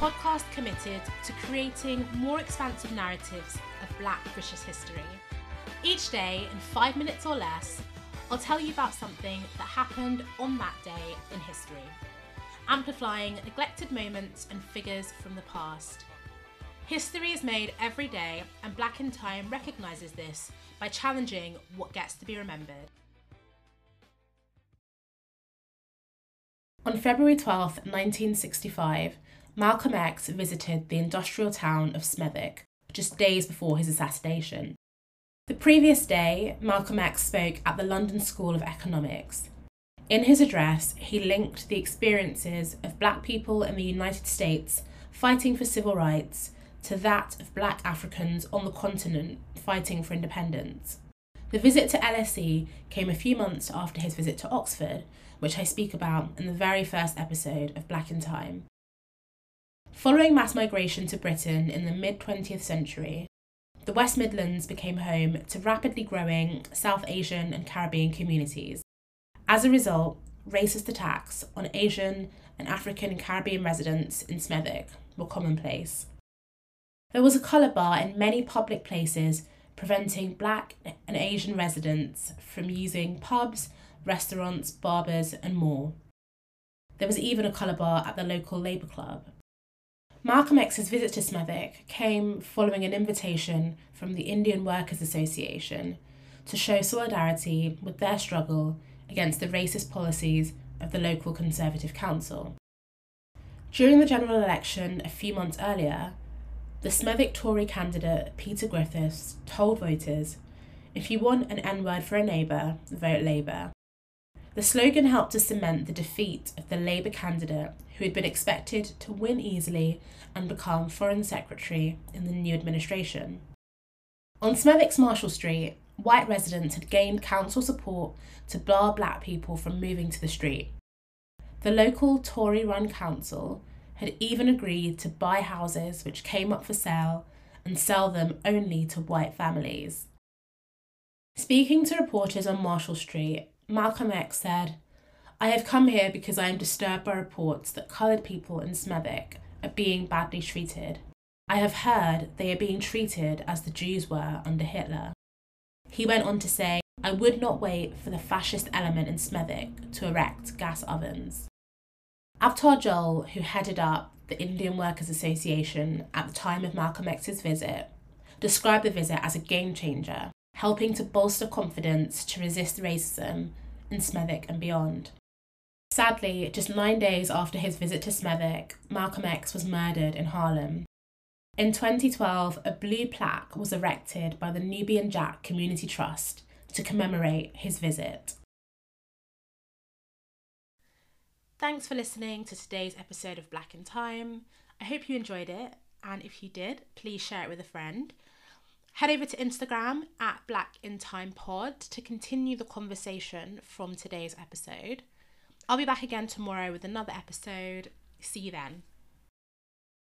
podcast committed to creating more expansive narratives of Black British history. Each day, in five minutes or less, I'll tell you about something that happened on that day in history, amplifying neglected moments and figures from the past. History is made every day, and Black in Time recognises this by challenging what gets to be remembered. On February 12, 1965, Malcolm X visited the industrial town of Smethwick just days before his assassination. The previous day, Malcolm X spoke at the London School of Economics. In his address, he linked the experiences of black people in the United States fighting for civil rights to that of black Africans on the continent fighting for independence. The visit to LSE came a few months after his visit to Oxford, which I speak about in the very first episode of Black in Time. Following mass migration to Britain in the mid 20th century, the West Midlands became home to rapidly growing South Asian and Caribbean communities. As a result, racist attacks on Asian and African and Caribbean residents in Smethwick were commonplace. There was a colour bar in many public places preventing black and Asian residents from using pubs, restaurants, barbers, and more. There was even a colour bar at the local Labour Club. Malcolm X's visit to Smethwick came following an invitation from the Indian Workers Association to show solidarity with their struggle against the racist policies of the local Conservative Council. During the general election a few months earlier, the Smethwick Tory candidate Peter Griffiths told voters if you want an N word for a neighbour, vote Labour. The slogan helped to cement the defeat of the Labour candidate who had been expected to win easily and become Foreign Secretary in the new administration. On Smethwick's Marshall Street, white residents had gained council support to bar black people from moving to the street. The local Tory run council had even agreed to buy houses which came up for sale and sell them only to white families. Speaking to reporters on Marshall Street, Malcolm X said, I have come here because I am disturbed by reports that coloured people in Smethwick are being badly treated. I have heard they are being treated as the Jews were under Hitler. He went on to say, I would not wait for the fascist element in Smethwick to erect gas ovens. Avtar Jouhl, who headed up the Indian Workers Association at the time of Malcolm X's visit, described the visit as a game changer, helping to bolster confidence to resist racism in Smethwick and beyond. Sadly, just nine days after his visit to Smethwick, Malcolm X was murdered in Harlem. In 2012, a blue plaque was erected by the Nubian Jak Community Trust to commemorate his visit. Thanks for listening to today's episode of Black in Time. I hope you enjoyed it, and if you did, please share it with a friend. Head over to Instagram at Black in Time Pod to continue the conversation from today's episode. I'll be back again tomorrow with another episode. See you then.